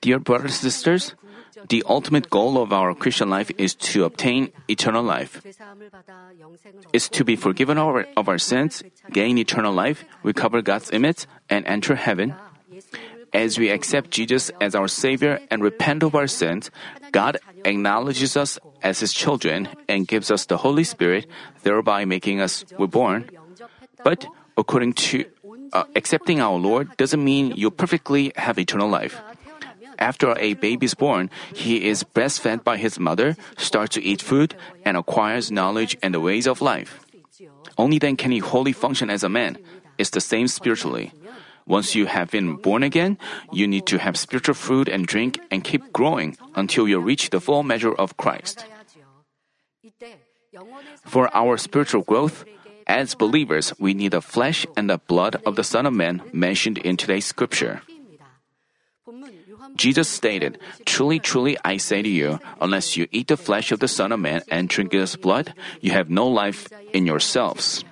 Dear brothers and sisters, the ultimate goal of our Christian life is to obtain eternal life. Is to be forgiven of our, of our sins, gain eternal life, recover God's image, and enter heaven. As we accept Jesus as our Savior and repent of our sins, God acknowledges us as His children and gives us the Holy Spirit, thereby making us reborn. But according to uh, accepting our Lord doesn't mean you perfectly have eternal life. After a baby is born, he is breastfed by his mother, starts to eat food, and acquires knowledge and the ways of life. Only then can he wholly function as a man. It's the same spiritually. Once you have been born again, you need to have spiritual food and drink and keep growing until you reach the full measure of Christ. For our spiritual growth, as believers, we need the flesh and the blood of the Son of Man mentioned in today's scripture. Jesus stated, Truly, truly, I say to you, unless you eat the flesh of the Son of Man and drink his blood, you have no life in yourselves.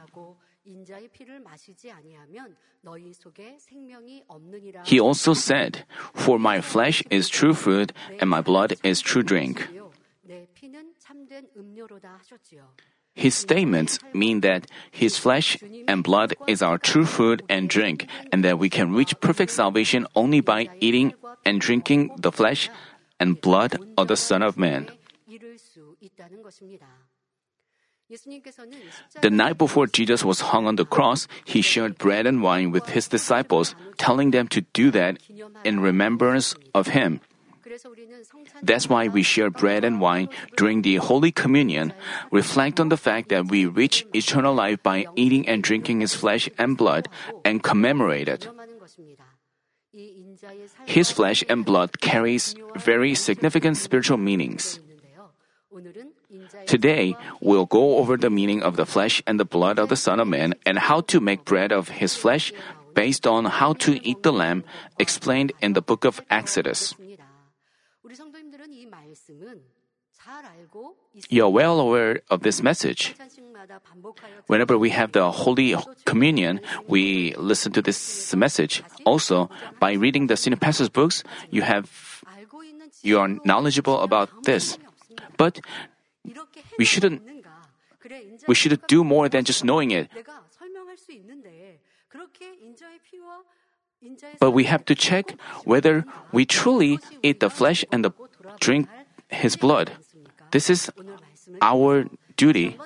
He also said, For my flesh is true food, and my blood is true drink. His statements mean that His flesh and blood is our true food and drink, and that we can reach perfect salvation only by eating and drinking the flesh and blood of the Son of Man. The night before Jesus was hung on the cross, he shared bread and wine with his disciples, telling them to do that in remembrance of him. That's why we share bread and wine during the Holy Communion, reflect on the fact that we reach eternal life by eating and drinking His flesh and blood, and commemorate it. His flesh and blood carries very significant spiritual meanings. Today, we'll go over the meaning of the flesh and the blood of the Son of Man and how to make bread of his flesh based on how to eat the lamb explained in the book of Exodus. You are well aware of this message. Whenever we have the Holy Communion, we listen to this message. Also, by reading the senior pastor's books, you have you are knowledgeable about this. But we shouldn't we should do more than just knowing it. But we have to check whether we truly eat the flesh and the drink his blood. This is our duty.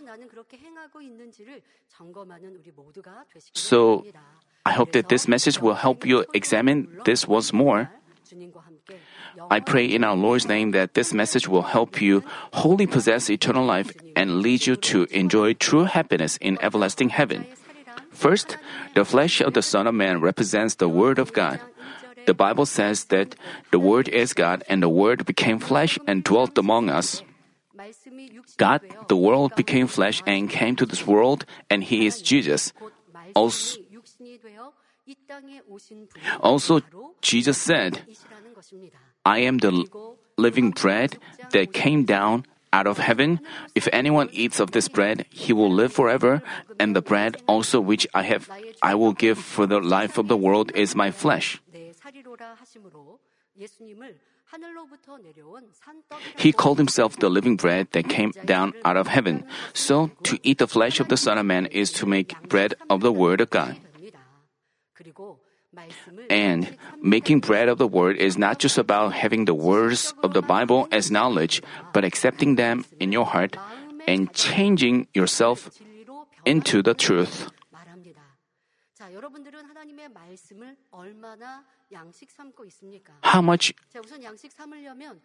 So I hope that this message will help you examine this once more. I pray in our Lord's name that this message will help you wholly possess eternal life and lead you to enjoy true happiness in everlasting heaven. First, the flesh of the Son of Man represents the Word of God. The Bible says that the Word is God and the Word became flesh and dwelt among us. God, the world became flesh and came to this world, and He is Jesus. Also, also Jesus said, I am the living bread that came down out of heaven. If anyone eats of this bread, he will live forever, and the bread also which I have I will give for the life of the world is my flesh. He called himself the living bread that came down out of heaven. So, to eat the flesh of the Son of Man is to make bread of the Word of God. And making bread of the Word is not just about having the words of the Bible as knowledge, but accepting them in your heart and changing yourself into the truth. How much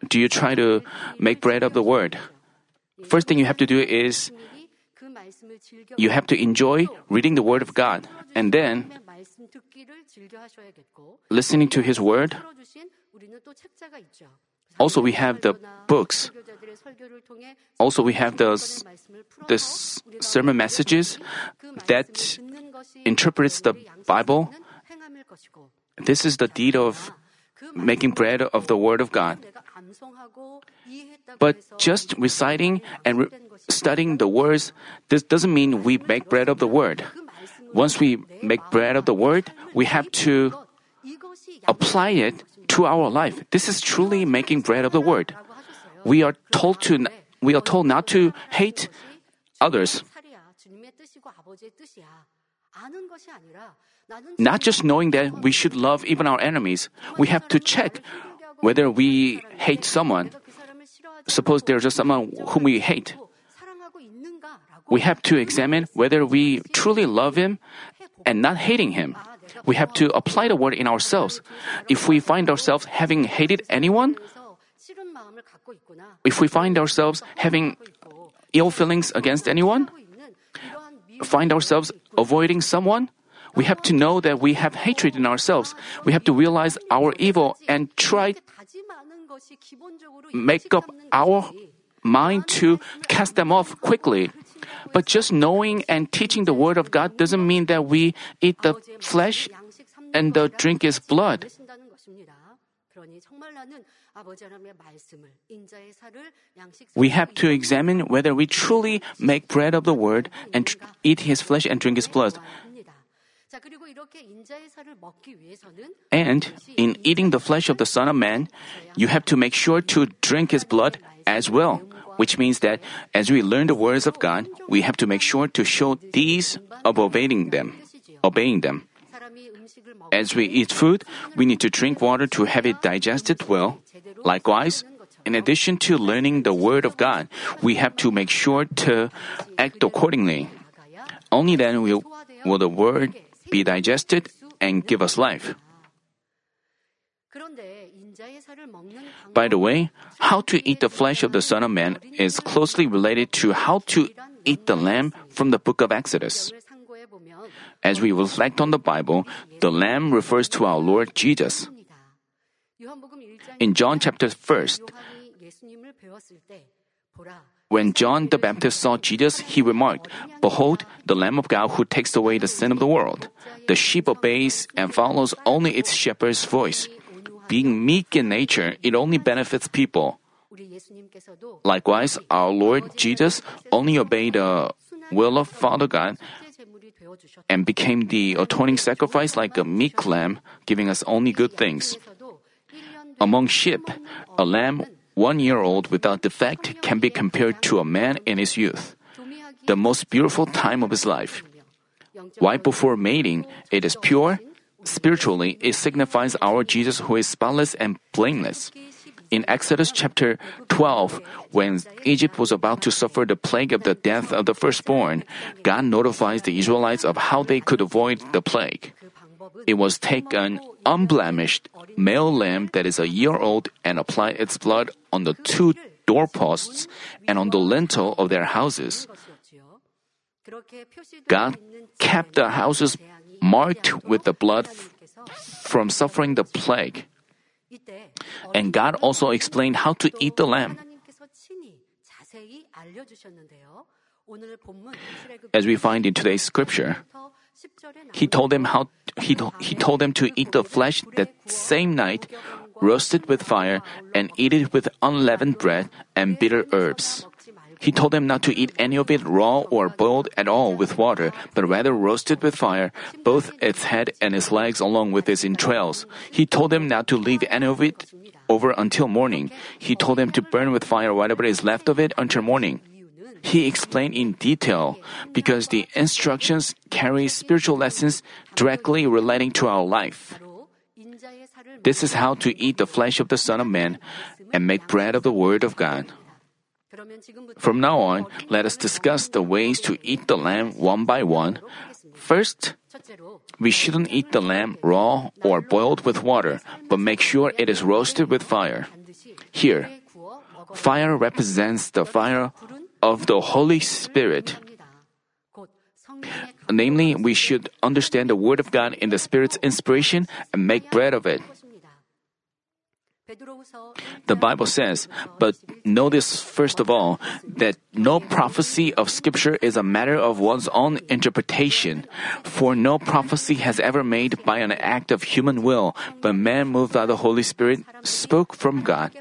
do you try to make bread of the word? First thing you have to do is you have to enjoy reading the word of God and then listening to his word. Also, we have the books. Also, we have the, the sermon messages that interprets the Bible. This is the deed of making bread of the Word of God. But just reciting and re- studying the words, this doesn't mean we make bread of the Word. Once we make bread of the Word, we have to apply it to our life. This is truly making bread of the word. We are told to we are told not to hate others. Not just knowing that we should love even our enemies, we have to check whether we hate someone. Suppose there's just someone whom we hate. We have to examine whether we truly love him and not hating him. We have to apply the word in ourselves. If we find ourselves having hated anyone, if we find ourselves having ill feelings against anyone, find ourselves avoiding someone, we have to know that we have hatred in ourselves. We have to realize our evil and try make up our mind to cast them off quickly. But just knowing and teaching the word of God doesn't mean that we eat the flesh and the drink his blood. We have to examine whether we truly make bread of the word and tr- eat his flesh and drink his blood. And in eating the flesh of the Son of Man, you have to make sure to drink his blood as well, which means that as we learn the words of God, we have to make sure to show these of obeying them, obeying them. As we eat food, we need to drink water to have it digested well. Likewise, in addition to learning the Word of God, we have to make sure to act accordingly. Only then will, will the Word be digested and give us life. By the way, how to eat the flesh of the Son of Man is closely related to how to eat the lamb from the book of Exodus. As we reflect on the Bible, the lamb refers to our Lord Jesus. In John chapter 1st, when John the Baptist saw Jesus, he remarked, Behold, the Lamb of God who takes away the sin of the world. The sheep obeys and follows only its shepherd's voice. Being meek in nature, it only benefits people. Likewise, our Lord Jesus only obeyed the will of Father God and became the atoning sacrifice like a meek lamb, giving us only good things. Among sheep, a lamb one year old without defect can be compared to a man in his youth, the most beautiful time of his life. Right before mating, it is pure. Spiritually, it signifies our Jesus who is spotless and blameless. In Exodus chapter 12, when Egypt was about to suffer the plague of the death of the firstborn, God notifies the Israelites of how they could avoid the plague. It was take an unblemished male lamb that is a year old and apply its blood on the two doorposts and on the lintel of their houses. God kept the houses marked with the blood from suffering the plague. And God also explained how to eat the lamb. As we find in today's scripture, he told them how he, he told them to eat the flesh that same night, roasted with fire, and eat it with unleavened bread and bitter herbs. He told them not to eat any of it raw or boiled at all with water, but rather roasted with fire, both its head and its legs along with its entrails. He told them not to leave any of it over until morning. He told them to burn with fire whatever is left of it until morning. He explained in detail because the instructions carry spiritual lessons directly relating to our life. This is how to eat the flesh of the Son of Man and make bread of the Word of God. From now on, let us discuss the ways to eat the lamb one by one. First, we shouldn't eat the lamb raw or boiled with water, but make sure it is roasted with fire. Here, fire represents the fire of the Holy Spirit. Namely, we should understand the Word of God in the Spirit's inspiration and make bread of it. The Bible says, but notice first of all that no prophecy of Scripture is a matter of one's own interpretation, for no prophecy has ever made by an act of human will, but man moved by the Holy Spirit spoke from God.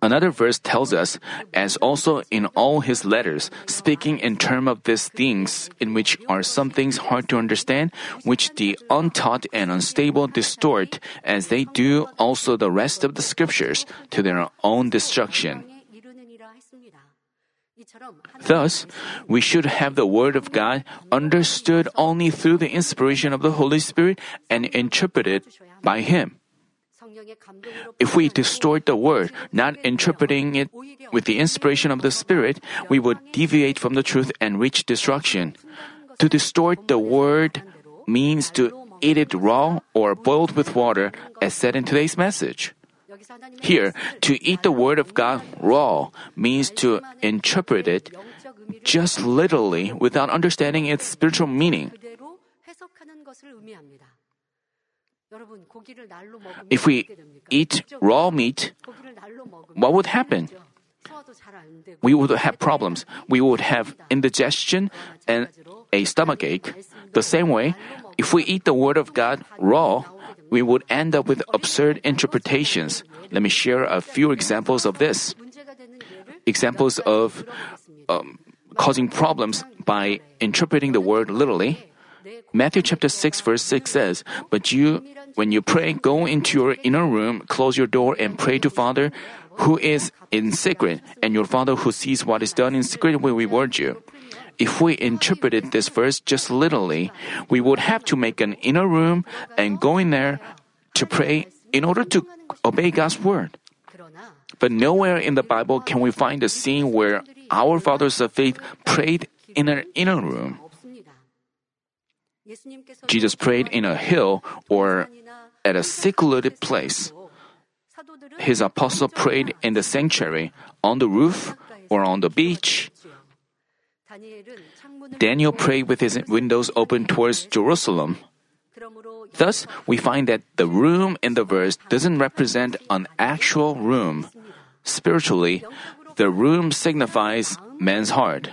Another verse tells us, as also in all his letters, speaking in terms of these things, in which are some things hard to understand, which the untaught and unstable distort, as they do also the rest of the scriptures, to their own destruction. Thus, we should have the Word of God understood only through the inspiration of the Holy Spirit and interpreted by Him. If we distort the word, not interpreting it with the inspiration of the Spirit, we would deviate from the truth and reach destruction. To distort the word means to eat it raw or boiled with water, as said in today's message. Here, to eat the word of God raw means to interpret it just literally without understanding its spiritual meaning. If we eat raw meat, what would happen? We would have problems. We would have indigestion and a stomach ache. The same way, if we eat the Word of God raw, we would end up with absurd interpretations. Let me share a few examples of this. Examples of um, causing problems by interpreting the word literally. Matthew chapter 6 verse 6 says, But you, when you pray, go into your inner room, close your door, and pray to Father who is in secret, and your Father who sees what is done in secret will reward you. If we interpreted this verse just literally, we would have to make an inner room and go in there to pray in order to obey God's word. But nowhere in the Bible can we find a scene where our fathers of faith prayed in an inner room. Jesus prayed in a hill or at a secluded place. His apostle prayed in the sanctuary, on the roof, or on the beach. Daniel prayed with his windows open towards Jerusalem. Thus, we find that the room in the verse doesn't represent an actual room. Spiritually, the room signifies man's heart.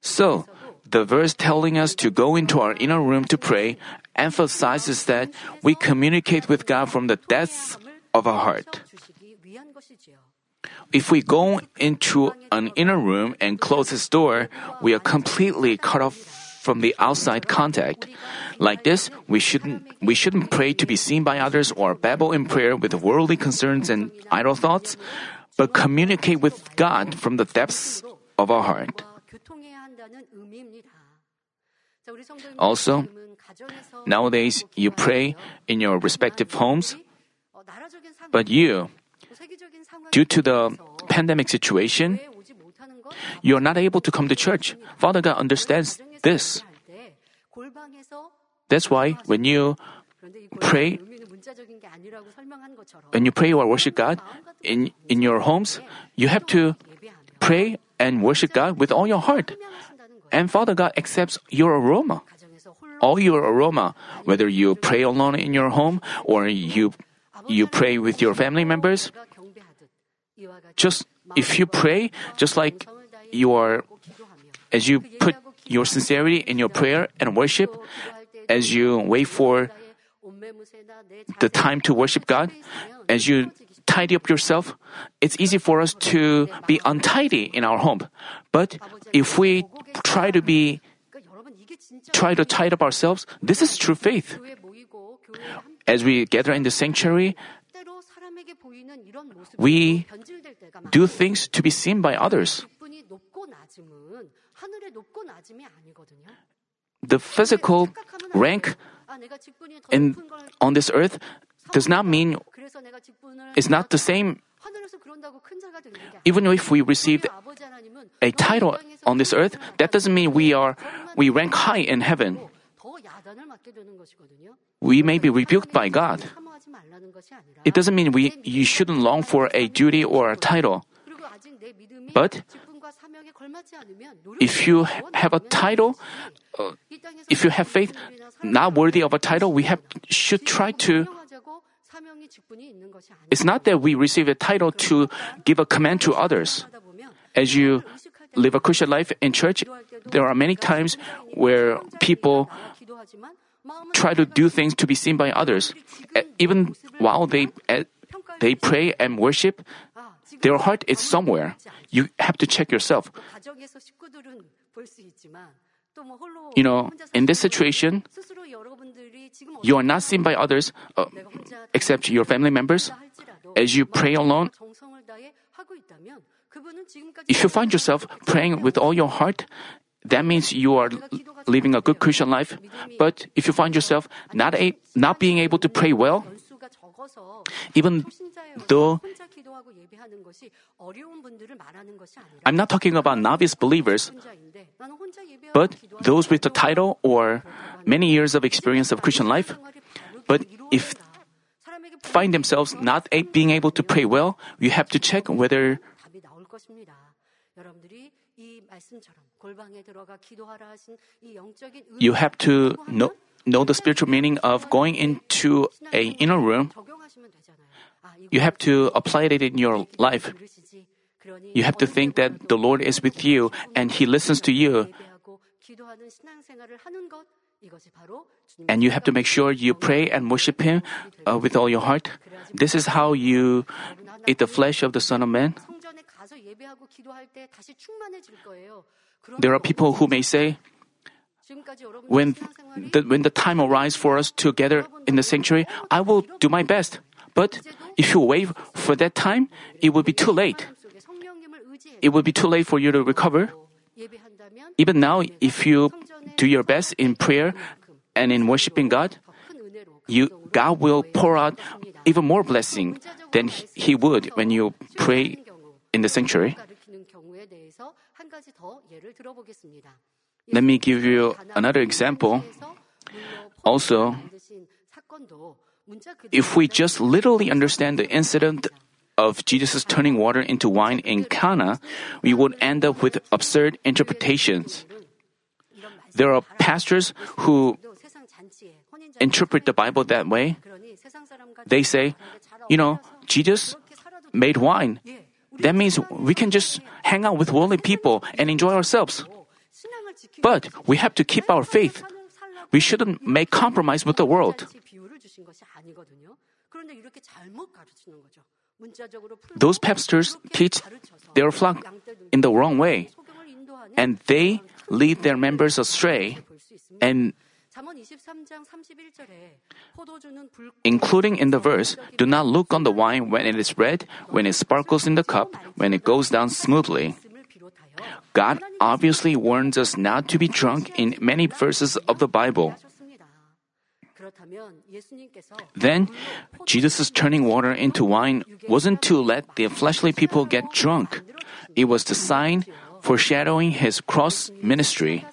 So, the verse telling us to go into our inner room to pray emphasizes that we communicate with God from the depths of our heart. If we go into an inner room and close its door, we are completely cut off from the outside contact. Like this, we shouldn't we shouldn't pray to be seen by others or babble in prayer with worldly concerns and idle thoughts, but communicate with God from the depths of our heart. Also, nowadays you pray in your respective homes, but you, due to the pandemic situation, you are not able to come to church. Father God understands this. That's why when you pray, when you pray or worship God in, in your homes, you have to pray and worship God with all your heart. And Father God accepts your aroma. All your aroma, whether you pray alone in your home or you you pray with your family members, just if you pray just like you are as you put your sincerity in your prayer and worship, as you wait for the time to worship God, as you tidy up yourself, it's easy for us to be untidy in our home. But if we try to be try to tidy up ourselves, this is true faith. As we gather in the sanctuary, we do things to be seen by others. The physical rank in, on this earth does not mean it's not the same. Even if we received a title on this earth, that doesn't mean we are we rank high in heaven. We may be rebuked by God. It doesn't mean we you shouldn't long for a duty or a title. But if you have a title, uh, if you have faith not worthy of a title, we have, should try to. It's not that we receive a title to give a command to others. As you live a Christian life in church, there are many times where people try to do things to be seen by others. Even while they, eh, they pray and worship, their heart is somewhere. You have to check yourself. You know, in this situation, you are not seen by others uh, except your family members. As you pray alone, if you find yourself praying with all your heart, that means you are living a good Christian life. But if you find yourself not, a, not being able to pray well, even though I'm not talking about novice believers, but those with the title or many years of experience of Christian life, but if find themselves not being able to pray well, you have to check whether you have to know know the spiritual meaning of going into an inner room, you have to apply it in your life. You have to think that the Lord is with you and He listens to you. And you have to make sure you pray and worship Him uh, with all your heart. This is how you eat the flesh of the Son of Man. There are people who may say, when the, when the time arrives for us to gather in the sanctuary, I will do my best. But if you wait for that time, it will be too late. It will be too late for you to recover. Even now, if you do your best in prayer and in worshiping God, you God will pour out even more blessing than He would when you pray in the sanctuary. Let me give you another example. Also, if we just literally understand the incident of Jesus turning water into wine in Cana, we would end up with absurd interpretations. There are pastors who interpret the Bible that way. They say, you know, Jesus made wine. That means we can just hang out with worldly people and enjoy ourselves. But we have to keep our faith. We shouldn't make compromise with the world. Those pastors teach their flock in the wrong way, and they lead their members astray. And including in the verse, do not look on the wine when it is red, when it sparkles in the cup, when it goes down smoothly. God obviously warns us not to be drunk in many verses of the Bible. Then, Jesus' turning water into wine wasn't to let the fleshly people get drunk. It was the sign foreshadowing his cross ministry.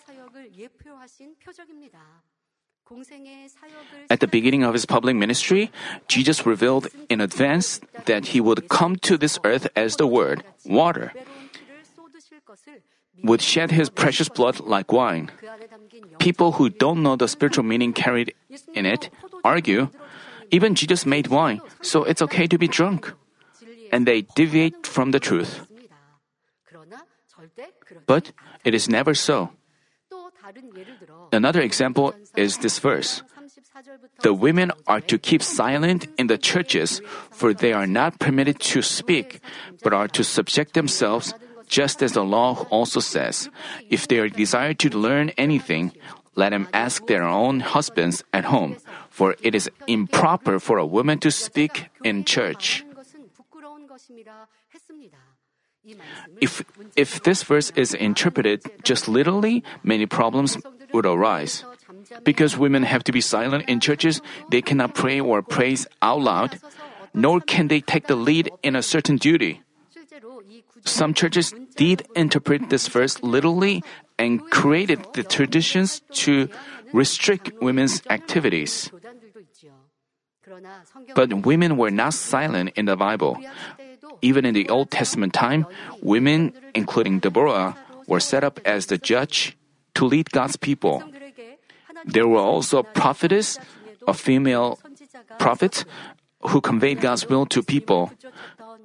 At the beginning of his public ministry, Jesus revealed in advance that he would come to this earth as the Word, water, would shed his precious blood like wine. People who don't know the spiritual meaning carried in it argue, even Jesus made wine, so it's okay to be drunk. And they deviate from the truth. But it is never so. Another example is this verse. The women are to keep silent in the churches, for they are not permitted to speak, but are to subject themselves, just as the law also says. If they desire to learn anything, let them ask their own husbands at home, for it is improper for a woman to speak in church. If, if this verse is interpreted just literally, many problems would arise. Because women have to be silent in churches, they cannot pray or praise out loud, nor can they take the lead in a certain duty. Some churches did interpret this verse literally and created the traditions to restrict women's activities. But women were not silent in the Bible. Even in the Old Testament time, women, including Deborah, were set up as the judge to lead God's people. There were also prophetess, a female prophet, who conveyed God's will to people.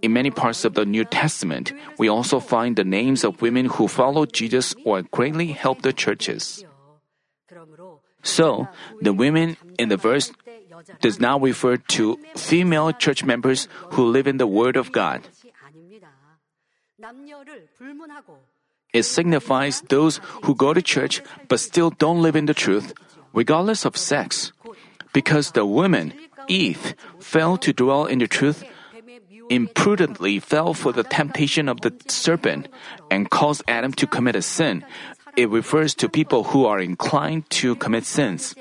In many parts of the New Testament, we also find the names of women who followed Jesus or greatly helped the churches. So, the women in the verse does not refer to female church members who live in the Word of God. It signifies those who go to church but still don't live in the truth, regardless of sex. Because the woman, Eve, failed to dwell in the truth, imprudently fell for the temptation of the serpent and caused Adam to commit a sin, it refers to people who are inclined to commit sins.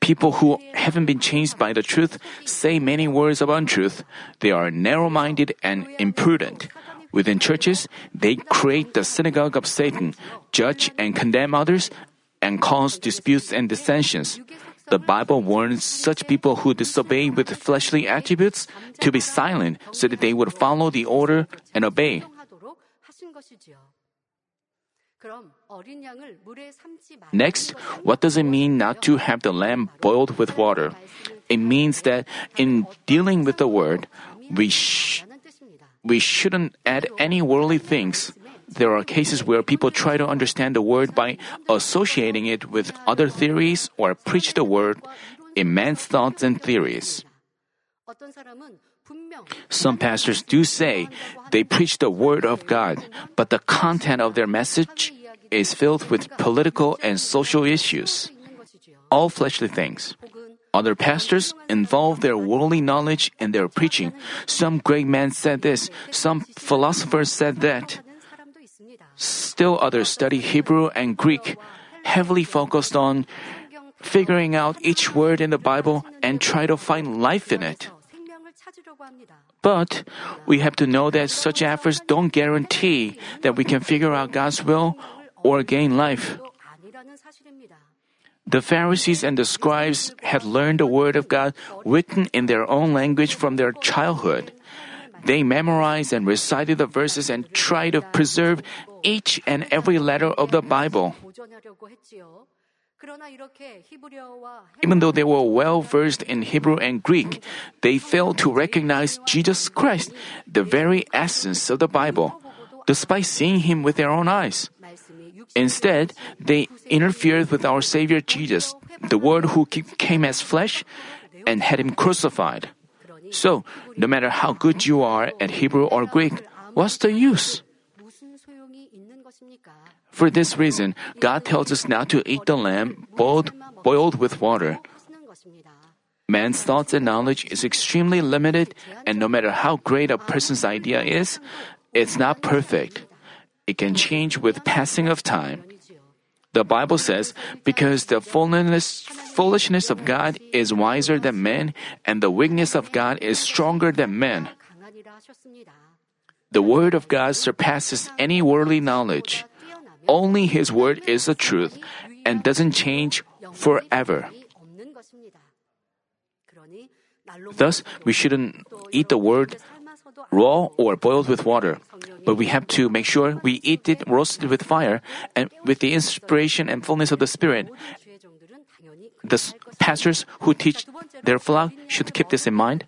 People who haven't been changed by the truth say many words of untruth. They are narrow minded and imprudent. Within churches, they create the synagogue of Satan, judge and condemn others, and cause disputes and dissensions. The Bible warns such people who disobey with fleshly attributes to be silent so that they would follow the order and obey. Next, what does it mean not to have the lamb boiled with water? It means that in dealing with the word, we, sh- we shouldn't add any worldly things. There are cases where people try to understand the word by associating it with other theories or preach the word immense thoughts and theories. Some pastors do say they preach the word of God, but the content of their message is filled with political and social issues, all fleshly things. Other pastors involve their worldly knowledge in their preaching. Some great men said this, some philosophers said that. Still others study Hebrew and Greek, heavily focused on figuring out each word in the Bible and try to find life in it. But we have to know that such efforts don't guarantee that we can figure out God's will or gain life. The Pharisees and the scribes had learned the Word of God written in their own language from their childhood. They memorized and recited the verses and tried to preserve each and every letter of the Bible. Even though they were well versed in Hebrew and Greek, they failed to recognize Jesus Christ, the very essence of the Bible, despite seeing him with their own eyes. Instead, they interfered with our Savior Jesus, the Word who came as flesh and had him crucified. So, no matter how good you are at Hebrew or Greek, what's the use? For this reason, God tells us not to eat the lamb boiled, boiled with water. Man's thoughts and knowledge is extremely limited, and no matter how great a person's idea is, it's not perfect. It can change with passing of time. The Bible says, because the fullness, foolishness of God is wiser than men, and the weakness of God is stronger than men. The Word of God surpasses any worldly knowledge. Only His word is the truth and doesn't change forever. Thus, we shouldn't eat the word raw or boiled with water, but we have to make sure we eat it roasted with fire and with the inspiration and fullness of the Spirit. The pastors who teach their flock should keep this in mind.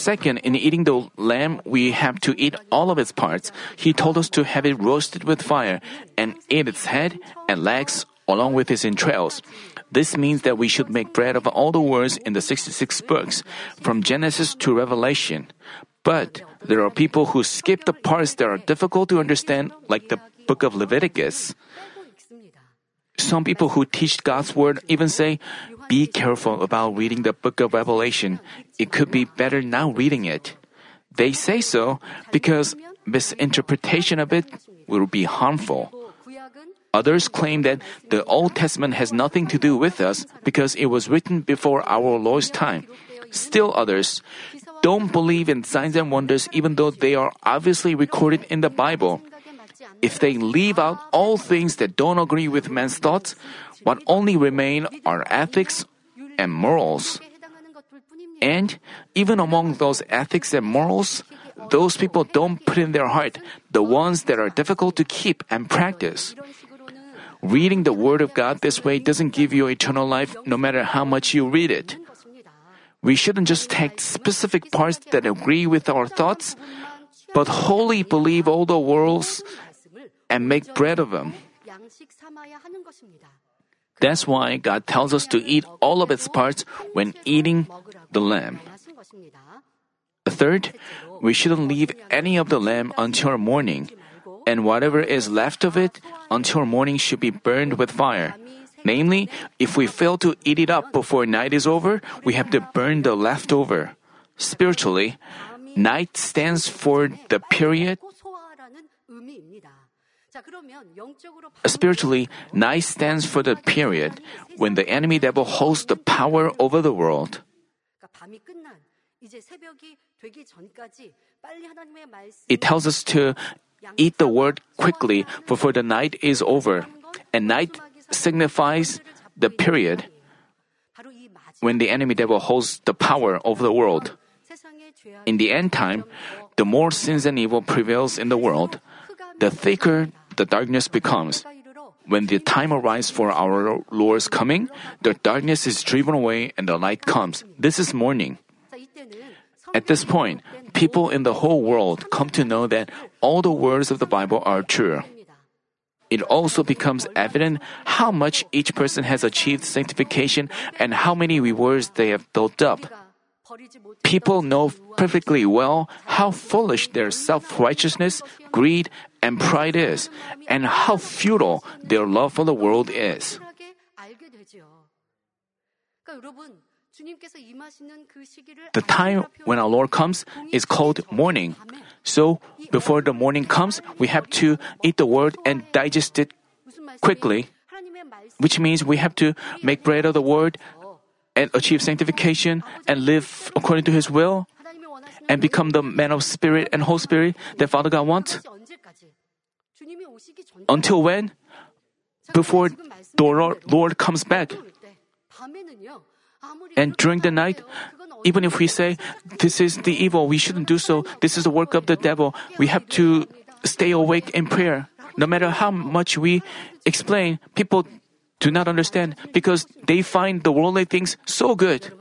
Second, in eating the lamb, we have to eat all of its parts. He told us to have it roasted with fire and eat its head and legs along with its entrails. This means that we should make bread of all the words in the 66 books, from Genesis to Revelation. But there are people who skip the parts that are difficult to understand, like the book of Leviticus. Some people who teach God's word even say, be careful about reading the book of Revelation. It could be better not reading it. They say so because misinterpretation of it will be harmful. Others claim that the Old Testament has nothing to do with us because it was written before our Lord's time. Still others don't believe in signs and wonders even though they are obviously recorded in the Bible. If they leave out all things that don't agree with man's thoughts, what only remain are ethics and morals. And even among those ethics and morals, those people don't put in their heart the ones that are difficult to keep and practice. Reading the Word of God this way doesn't give you eternal life no matter how much you read it. We shouldn't just take specific parts that agree with our thoughts, but wholly believe all the worlds and make bread of them. That's why God tells us to eat all of its parts when eating the lamb. Third, we shouldn't leave any of the lamb until morning, and whatever is left of it until morning should be burned with fire. Namely, if we fail to eat it up before night is over, we have to burn the leftover. Spiritually, night stands for the period Spiritually, night stands for the period when the enemy devil holds the power over the world. It tells us to eat the word quickly before the night is over. And night signifies the period when the enemy devil holds the power over the world. In the end time, the more sins and evil prevails in the world, the thicker the darkness becomes. When the time arrives for our Lord's coming, the darkness is driven away and the light comes. This is morning. At this point, people in the whole world come to know that all the words of the Bible are true. It also becomes evident how much each person has achieved sanctification and how many rewards they have built up. People know perfectly well how foolish their self righteousness, greed, and pride is, and how futile their love for the world is. The time when our Lord comes is called morning. So, before the morning comes, we have to eat the word and digest it quickly, which means we have to make bread of the word, and achieve sanctification and live according to His will and become the man of spirit and whole spirit that Father God wants? Until when? Before the Lord comes back. And during the night, even if we say, This is the evil, we shouldn't do so, this is the work of the devil, we have to stay awake in prayer. No matter how much we explain, people do not understand because they find the worldly things so good.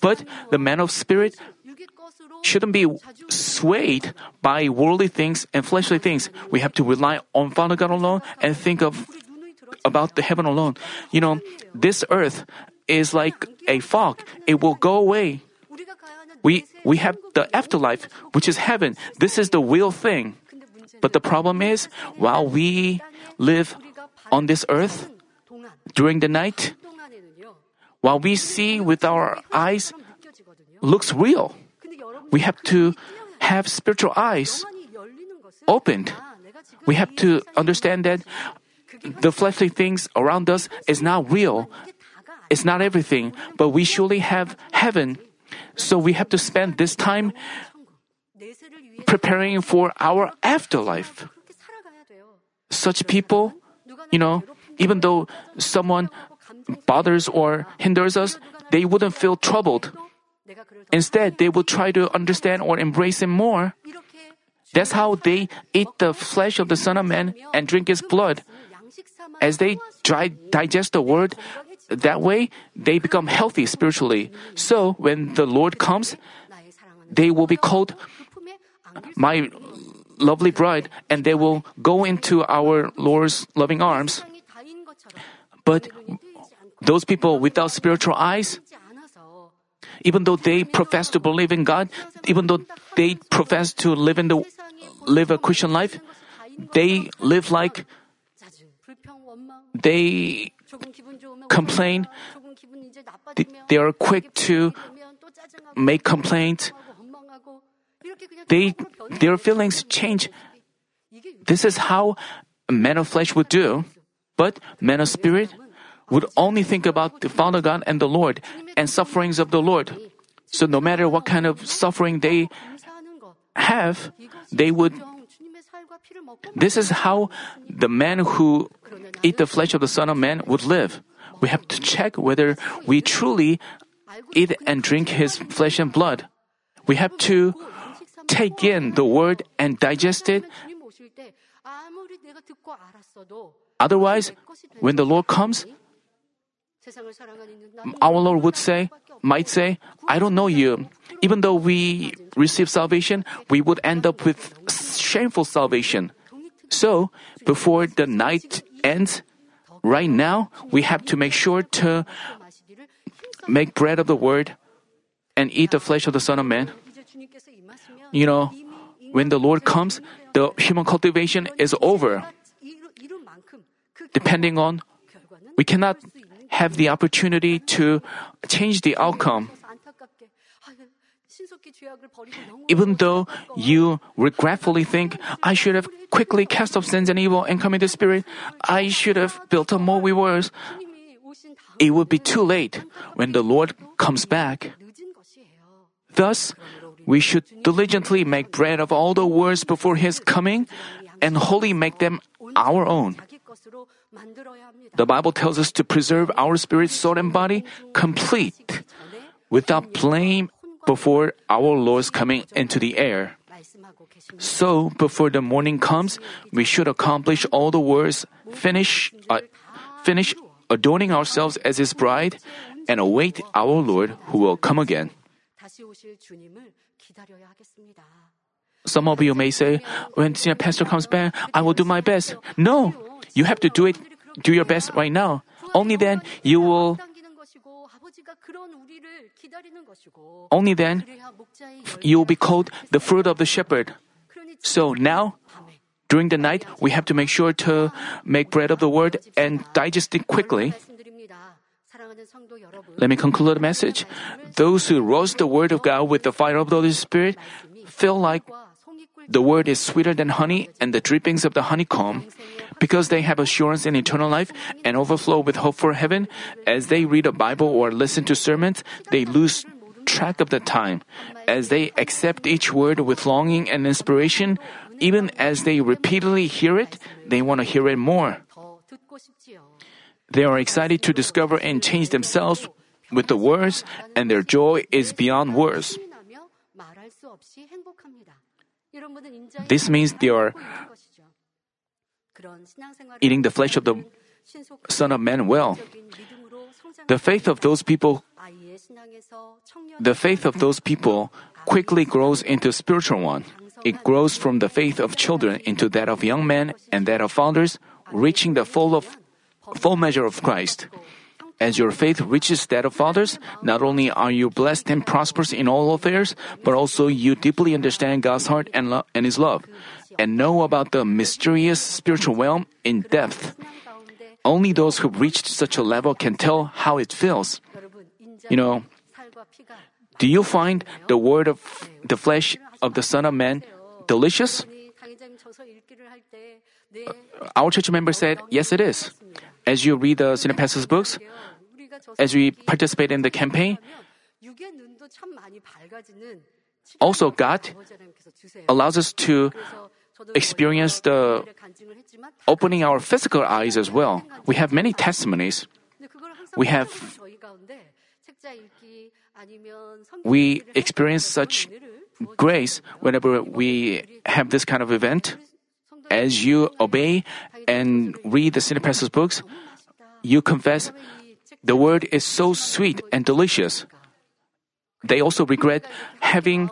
But the man of spirit shouldn't be swayed by worldly things and fleshly things. We have to rely on Father God alone and think of about the heaven alone. You know, this earth is like a fog. It will go away. We we have the afterlife, which is heaven. This is the real thing. But the problem is, while we live on this earth, during the night, what we see with our eyes looks real. We have to have spiritual eyes opened. We have to understand that the fleshly things around us is not real. It's not everything, but we surely have heaven. So we have to spend this time preparing for our afterlife. Such people, you know, even though someone bothers or hinders us, they wouldn't feel troubled. Instead, they will try to understand or embrace Him more. That's how they eat the flesh of the Son of Man and drink His blood. As they try, digest the Word, that way they become healthy spiritually. So when the Lord comes, they will be called my lovely bride, and they will go into our Lord's loving arms. But those people without spiritual eyes, even though they profess to believe in God, even though they profess to live in the live a Christian life, they live like they complain. They are quick to make complaints. They their feelings change. This is how men of flesh would do. But men of spirit would only think about the Father God and the Lord and sufferings of the Lord. So no matter what kind of suffering they have, they would. This is how the man who eat the flesh of the Son of Man would live. We have to check whether we truly eat and drink his flesh and blood. We have to take in the word and digest it Otherwise, when the Lord comes, our Lord would say, might say, I don't know you. Even though we receive salvation, we would end up with shameful salvation. So, before the night ends, right now, we have to make sure to make bread of the word and eat the flesh of the Son of Man. You know, when the Lord comes, the human cultivation is over depending on, we cannot have the opportunity to change the outcome. Even though you regretfully think, I should have quickly cast off sins and evil and come into spirit, I should have built up more rewards, it would be too late when the Lord comes back. Thus, we should diligently make bread of all the words before His coming and wholly make them our own. The Bible tells us to preserve our spirit, soul, and body complete without blame before our Lord's coming into the air. So, before the morning comes, we should accomplish all the words, finish, uh, finish adorning ourselves as His bride, and await our Lord who will come again. Some of you may say, when senior pastor comes back, I will do my best. No, you have to do it, do your best right now. Only then you will only then you will be called the fruit of the shepherd. So now, during the night, we have to make sure to make bread of the word and digest it quickly. Let me conclude the message. Those who roast the word of God with the fire of the Holy Spirit feel like the word is sweeter than honey and the drippings of the honeycomb. Because they have assurance in eternal life and overflow with hope for heaven, as they read a Bible or listen to sermons, they lose track of the time. As they accept each word with longing and inspiration, even as they repeatedly hear it, they want to hear it more. They are excited to discover and change themselves with the words, and their joy is beyond words. This means they are eating the flesh of the Son of Man well. The faith of those people the faith of those people quickly grows into a spiritual one. It grows from the faith of children into that of young men and that of fathers, reaching the full of full measure of Christ. As your faith reaches that of fathers, not only are you blessed and prosperous in all affairs, but also you deeply understand God's heart and, lo- and His love, and know about the mysterious spiritual realm in depth. Only those who reached such a level can tell how it feels. You know, do you find the word of the flesh of the Son of Man delicious? Uh, our church member said, Yes, it is as you read the senior pastor's books, as we participate in the campaign, also God allows us to experience the opening our physical eyes as well. We have many testimonies. We have we experience such grace whenever we have this kind of event. As you obey and read the senior books, you confess the word is so sweet and delicious. They also regret having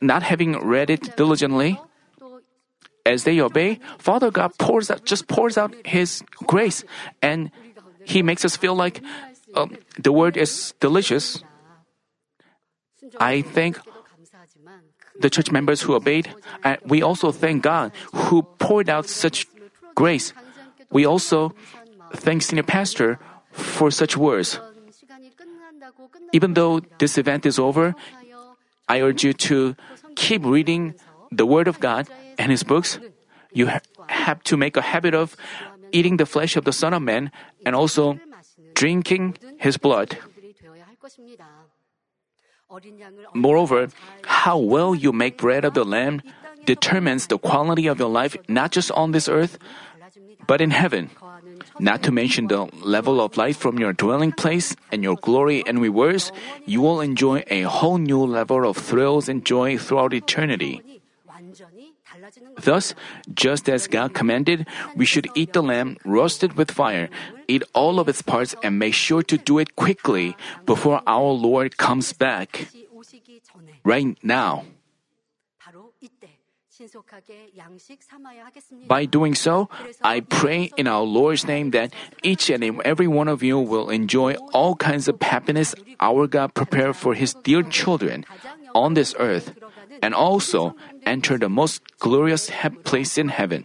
not having read it diligently. As they obey, Father God pours out, just pours out His grace, and He makes us feel like um, the word is delicious. I thank the church members who obeyed, we also thank God who poured out such grace. We also thank senior pastor for such words. Even though this event is over, I urge you to keep reading the Word of God and His books. You ha- have to make a habit of eating the flesh of the Son of Man and also drinking His blood. Moreover, how well you make bread of the Lamb determines the quality of your life not just on this earth, but in heaven. Not to mention the level of life from your dwelling place and your glory and rewards, you will enjoy a whole new level of thrills and joy throughout eternity. Thus, just as God commanded, we should eat the lamb roasted with fire, eat all of its parts, and make sure to do it quickly before our Lord comes back. Right now. By doing so, I pray in our Lord's name that each and every one of you will enjoy all kinds of happiness our God prepared for His dear children on this earth, and also enter the most glorious place in heaven.